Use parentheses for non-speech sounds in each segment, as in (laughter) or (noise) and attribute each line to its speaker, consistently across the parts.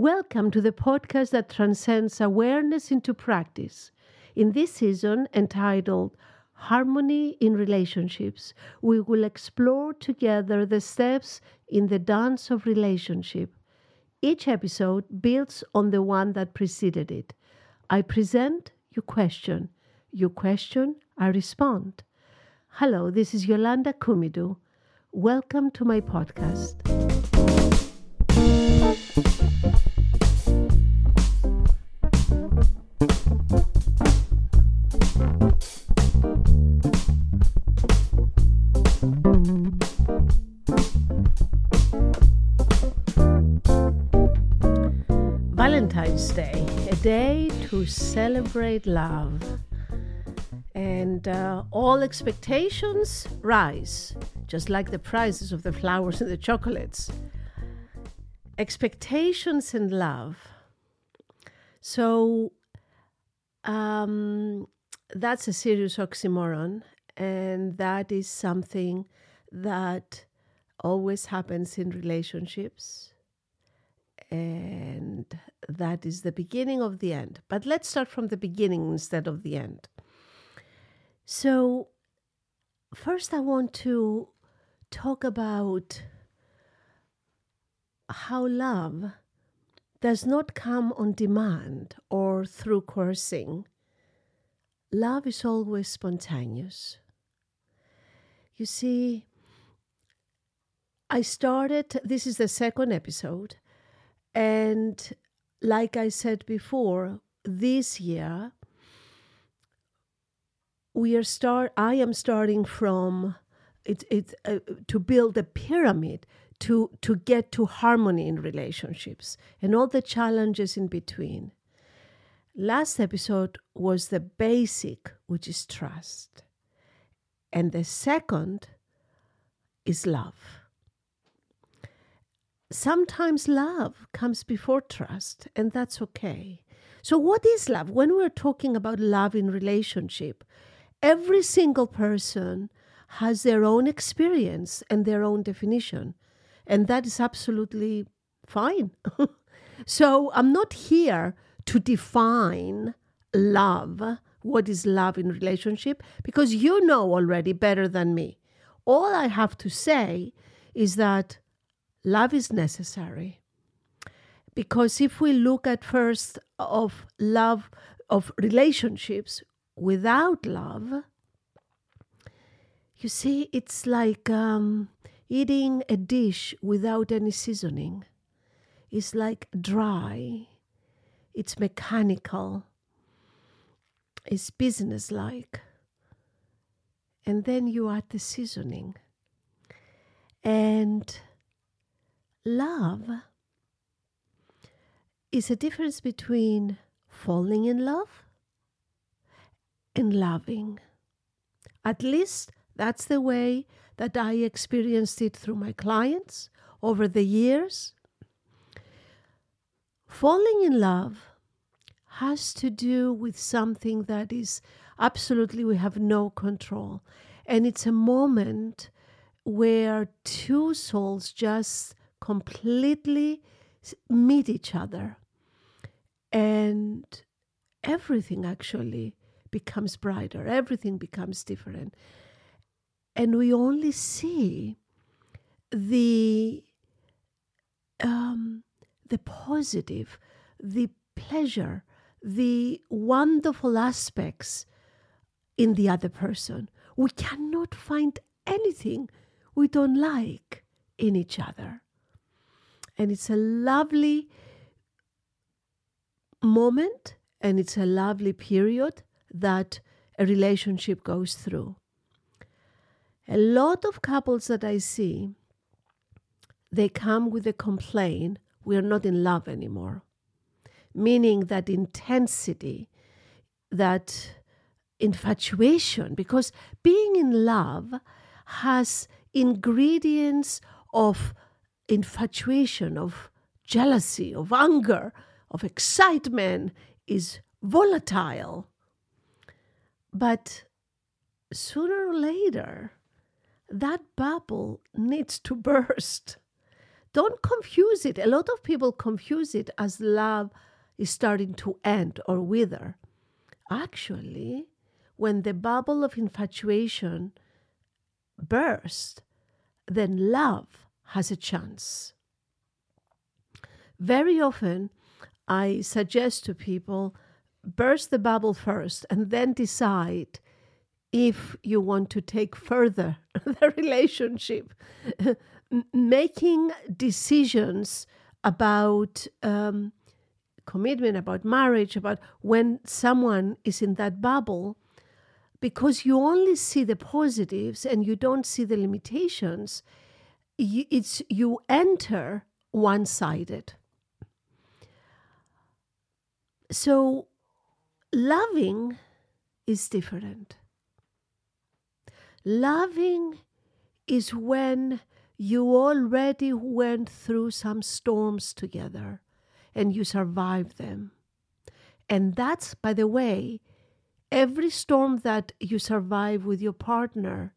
Speaker 1: Welcome to the podcast that transcends awareness into practice. In this season, entitled Harmony in Relationships, we will explore together the steps in the dance of relationship. Each episode builds on the one that preceded it. I present, you question. You question, I respond. Hello, this is Yolanda Kumidu. Welcome to my podcast. Valentine's Day, a day to celebrate love. And uh, all expectations rise, just like the prices of the flowers and the chocolates. Expectations and love. So um, that's a serious oxymoron, and that is something that always happens in relationships and that is the beginning of the end. But let's start from the beginning instead of the end. So, first, I want to talk about how love does not come on demand or through coercing. Love is always spontaneous. You see, I started, this is the second episode, and like I said before, this year we are start. I am starting from it. It uh, to build a pyramid to to get to harmony in relationships and all the challenges in between. Last episode was the basic, which is trust, and the second is love sometimes love comes before trust, and that's okay. So, what is love? When we're talking about love in relationship, every single person has their own experience and their own definition, and that is absolutely fine. (laughs) so, I'm not here to define love, what is love in relationship, because you know already better than me. All I have to say is that love is necessary. Because if we look at first of love, of relationships without love, you see, it's like um, eating a dish without any seasoning. It's like dry, it's mechanical, it's business like. And then you add the seasoning. And love is a difference between falling in love and loving. At least that's the way that I experienced it through my clients over the years. Falling in love has to do with something that is absolutely we have no control. And it's a moment where two souls just completely meet each other. And everything actually becomes brighter, everything becomes different. And we only see the um, the positive, the pleasure, the wonderful aspects in the other person. We cannot find anything we don't like in each other. And it's a lovely moment and it's a lovely period that a relationship goes through. A lot of couples that I see, they come with a complaint we are not in love anymore. Meaning that intensity, that infatuation, because being in love has ingredients of infatuation, of jealousy, of anger, of excitement is volatile. But sooner or later, that bubble needs to (laughs) burst. don't confuse it. A lot of people confuse it as love is starting to end or wither. Actually, when the bubble of infatuation bursts, then love has a chance. Very often, I suggest to people burst the bubble first and then decide if you want to take further (laughs) the relationship. Making decisions about um, commitment, about marriage, about when someone is in that bubble, because you only see the positives and you don't see the limitations, it's you enter one sided. So, loving is different. Loving is when you already went through some storms together and you survived them. And that's, by the way, every storm that you survive with your partner,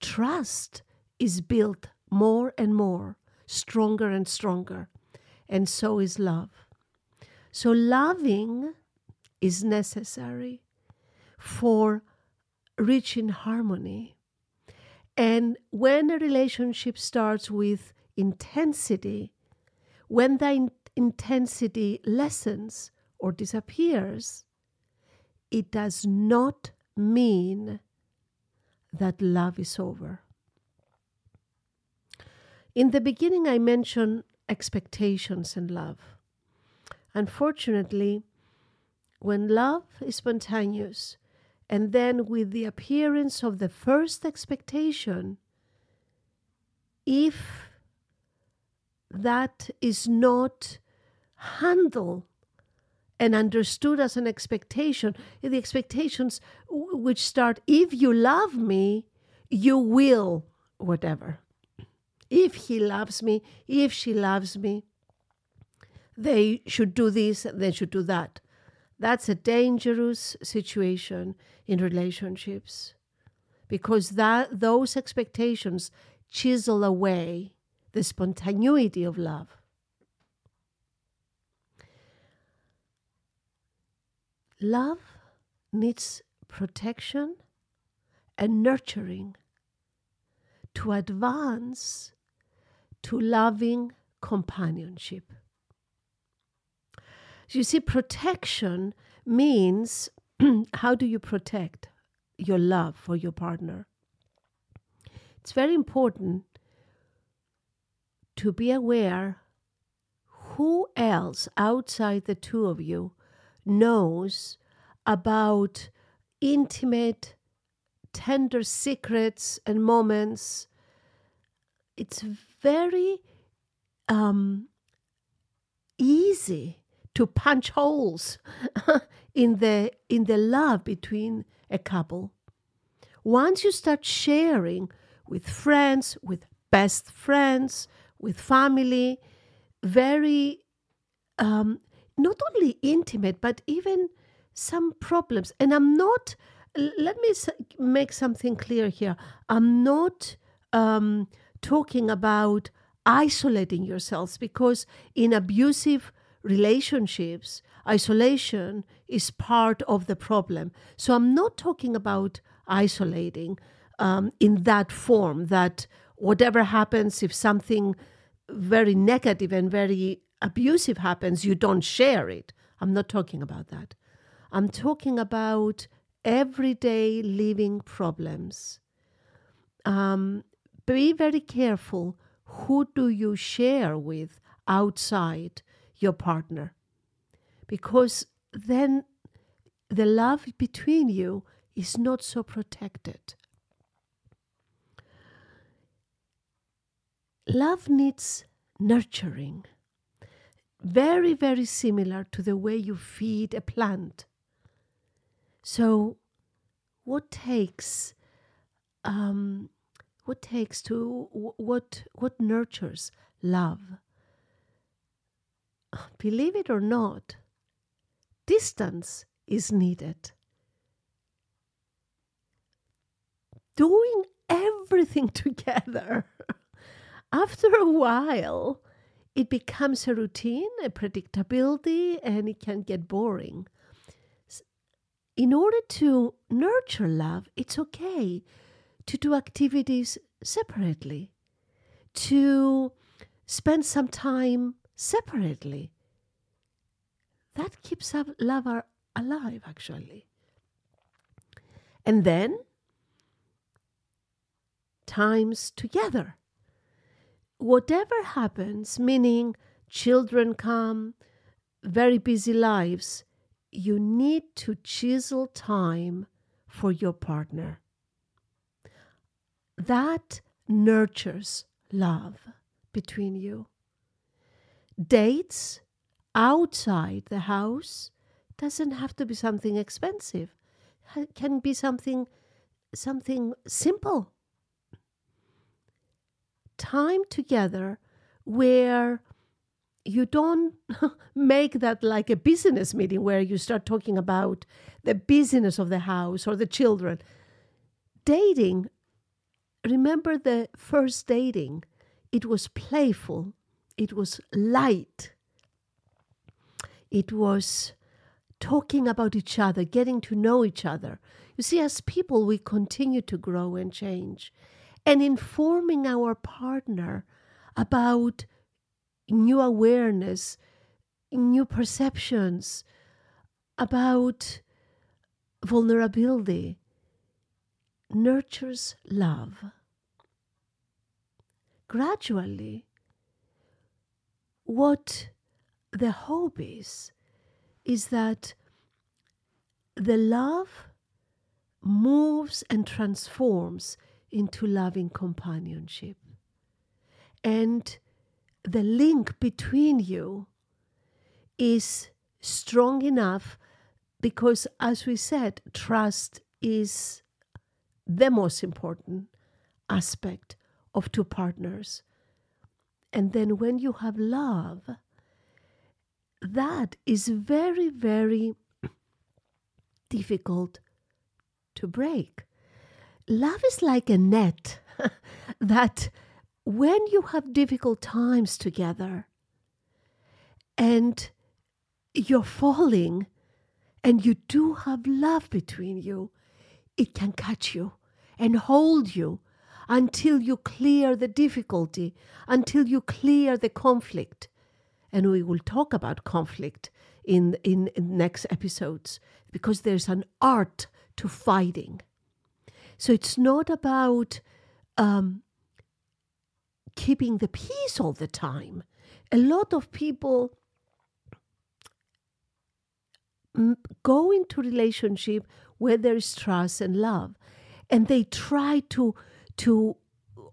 Speaker 1: trust is built more and more, stronger and stronger. And so is love. So, loving is necessary for reaching harmony. And when a relationship starts with intensity, when the in- intensity lessens or disappears, it does not mean that love is over. In the beginning, I mentioned expectations and love. Unfortunately, when love is spontaneous, and then with the appearance of the first expectation, if that is not handled and understood as an expectation, the expectations which start, if you love me, you will, whatever. If he loves me, if she loves me, they should do this, they should do that. That's a dangerous situation in relationships because that those expectations chisel away the spontaneity of love. Love needs protection and nurturing to advance to loving companionship. You see, protection means (clears throat) how do you protect your love for your partner? It's very important to be aware who else outside the two of you knows about intimate, tender secrets and moments. It's very um, easy to punch holes (laughs) in the in the love between a couple. Once you start sharing with friends, with best friends, with family, very um, not only intimate but even some problems. And I'm not. Let me make something clear here. I'm not um, talking about isolating yourselves because in abusive relationships, isolation is part of the problem. So I'm not talking about isolating um, in that form, that whatever happens, if something very negative and very abusive happens, you don't share it. I'm not talking about that. I'm talking about everyday living problems. Um, be very careful who do you share with outside your partner because then the love between you is not so protected. Love needs nurturing, very, very similar to the way you feed a plant. So, what takes, um, what takes to what what nurtures love? (sighs) believe it or not, distance is needed. Doing everything (laughs) together. After a while, it becomes a routine, a predictability, and it can get boring. In order to nurture love, it's okay to do activities separately, to spend some time separately. That keeps love alive, actually. And then times together. Whatever happens, meaning children come, very busy lives, you need to chisel time for your partner. That nurtures love between you. Dates outside the house doesn't have to be something expensive. It can be something something simple. Time together where you don't (laughs) make that like a business meeting where you start talking about the business of the house or the children. Dating, remember the first dating, it was playful, it was light, it was talking about each other, getting to know each other. You see, as people, we continue to grow and change. And informing our partner about new awareness, new perceptions about vulnerability nurtures love. Gradually, what the hope is, is that the love moves and transforms into loving companionship. And the link between you is strong enough because, as we said, trust is the most important aspect of two partners. And then when you have love, that is very, very difficult to break. Love is like a net (laughs) that when you have difficult times together and you're falling and you do have love between you, it can catch you and hold you until you clear the difficulty, until you clear the conflict. And we will talk about conflict in, in, in next episodes because there's an art to fighting. So it's not about um, keeping the peace all the time. A lot of people go into relationship where there is trust and love and they try to to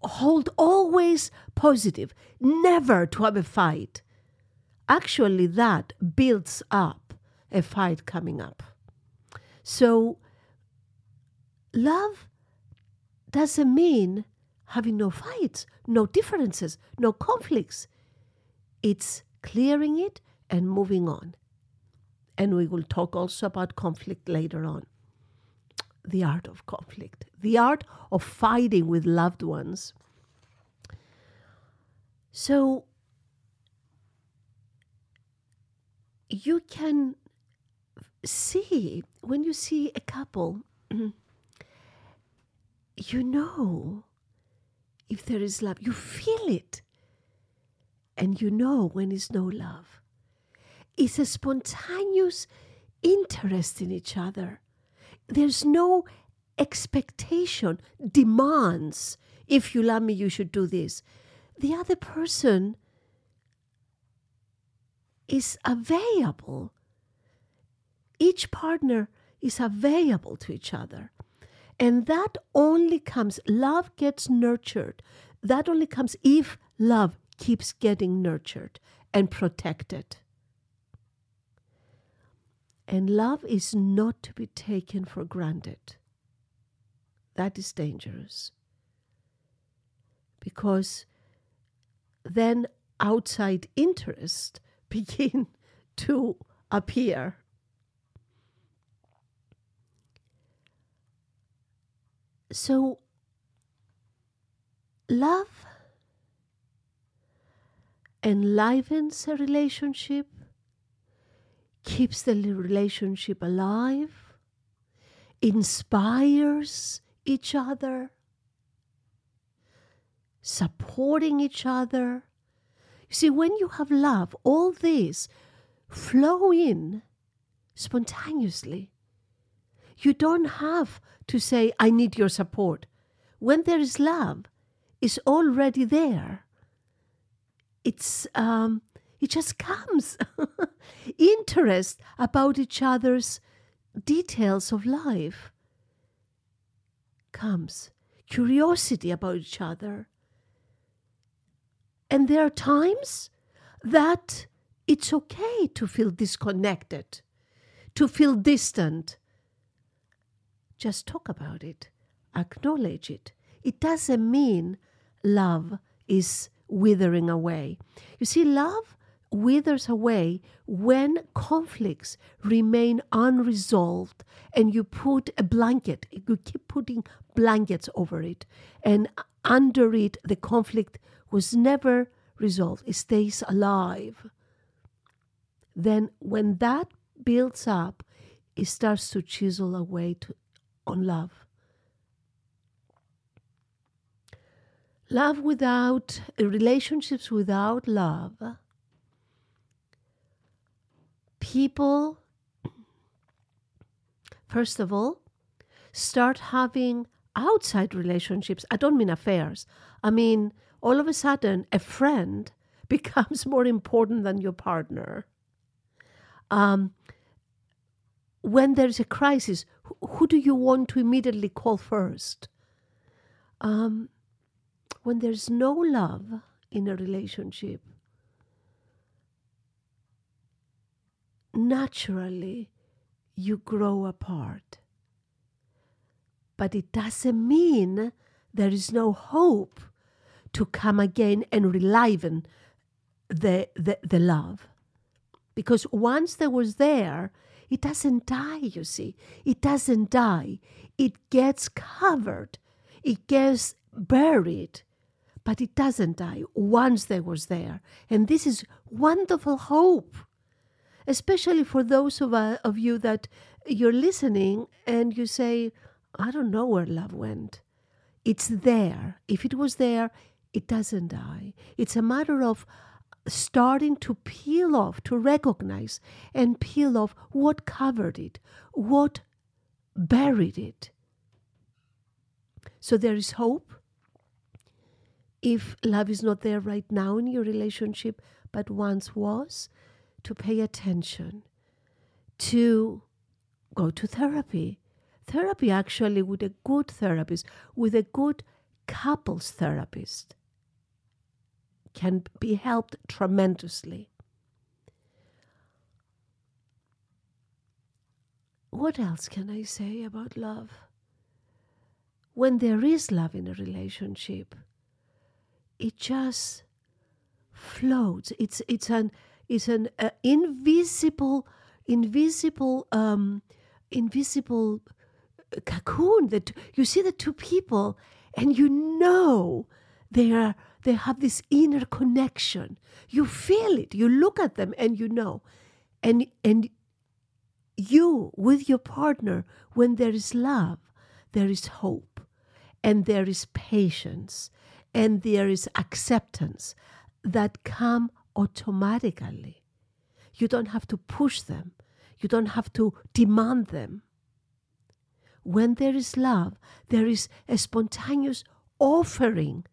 Speaker 1: hold always positive never to have a fight actually that builds up a fight coming up so love doesn't mean having no fights, no differences, no conflicts. It's clearing it and moving on. And we will talk also about conflict later on. The art of conflict, the art of fighting with loved ones. So you can see when you see a couple, (clears throat) you know if there is love. You feel it. And you know when is no love. It's a spontaneous interest in each other. There's no expectation, demands. If you love me, you should do this. The other person is available. Each partner is available to each other. And that only comes, love gets nurtured. That only comes if love keeps getting nurtured and protected. And love is not to be taken for granted. That is dangerous. Because then outside interest (laughs) begin to appear So, love enlivens a relationship, keeps the relationship alive, inspires each other, supporting each other. You see, when you have love, all these flow in spontaneously. You don't have to say, I need your support. When there is love, it's already there. It's um, it just comes. (laughs) Interest about each other's details of life comes. Curiosity about each other. And there are times that it's okay to feel disconnected, to feel distant. Just talk about it, acknowledge it. It doesn't mean love is withering away. You see, love withers away when conflicts remain unresolved and you put a blanket, you keep putting blankets over it, and under it, the conflict was never resolved, it stays alive. Then, when that builds up, it starts to chisel away to, on love. Love without relationships without love people, first of all, start having outside relationships. I don't mean affairs. I mean, all of a sudden, a friend (laughs) becomes more important than your partner. Um, when there's a crisis, who, do you want to immediately call first? Um, when there's no love in a relationship, naturally you grow apart. But it doesn't mean there is no hope to come again and reliven the, the, the love. Because once there was there, it doesn't die, you see. It doesn't die. It gets covered, it gets buried, but it doesn't die once there was there. And this is wonderful hope especially for those of, uh, of you that you're listening and you say, I don't know where love went. It's there. If it was there, it doesn't die. It's a matter of starting to peel off, to recognize and peel off what covered it, what buried it. So there is hope. If love is not there right now in your relationship, but once was, to pay attention, to go to therapy. Therapy, actually, with a good therapist, with a good couples therapist, can be helped tremendously. What else can I say about love? When there is love in a relationship, it just floats. It's it's an is an uh, invisible, invisible, um, invisible cocoon that you see the two people and you know they are they have this inner connection. You feel it you look at them and you know. And and you with your partner when there is love there is hope and there is patience and there is acceptance that come automatically. You don't have to push them, you don't have to demand them. When there is love, there is a spontaneous offering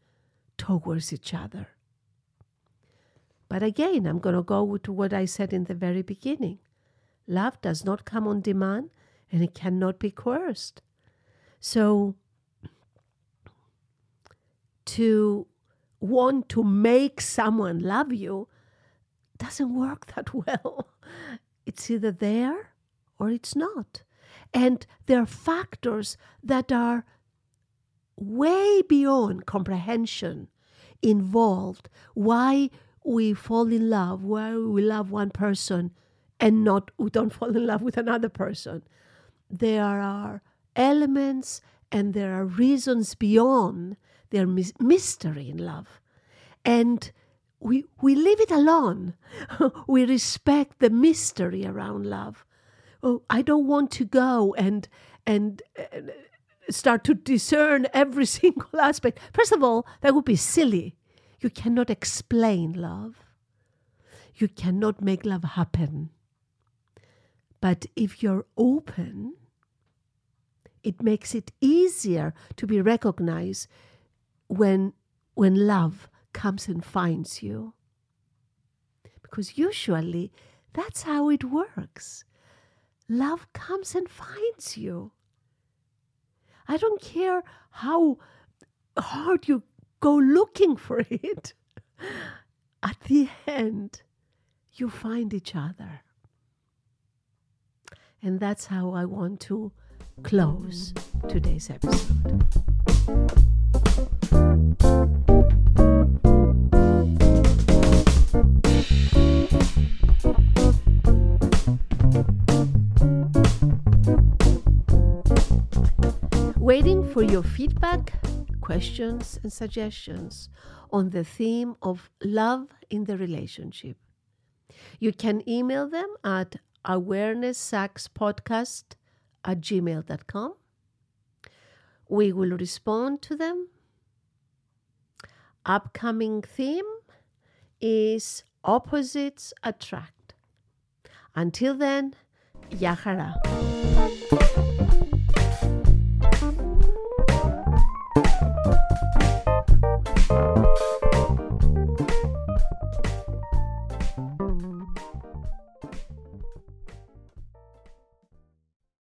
Speaker 1: towards each other. But again, I'm going to go to what I said in the very beginning. Love does not come on demand and it cannot be coerced. So, to want to make someone love you doesn't work (laughs) that well. It's either there or it's not. And there are factors that are way beyond comprehension involved why we fall in love, why we love one person and not we don't (laughs) fall in love with another person. There are elements and there are reasons beyond their mystery in love. And we, we leave it alone. (laughs) we respect the mystery around love. Oh, I don't want to go and and uh, start to discern every (laughs) single aspect. First of all, that would be silly. You cannot explain love. You cannot make love happen. But if you're open, it makes it easier to be recognized when when love comes and finds you. Because usually that's how it works. Love comes and finds you. I don't care how hard you go looking for (laughs) it. At the end, you find each other. And that's how I want to close today's episode. Waiting for your feedback, questions, and suggestions on the theme of love in the relationship. You can email them at awarenesssackspodcast at gmail.com. We will respond to them. Upcoming theme is opposites attract. Until then, Yahara.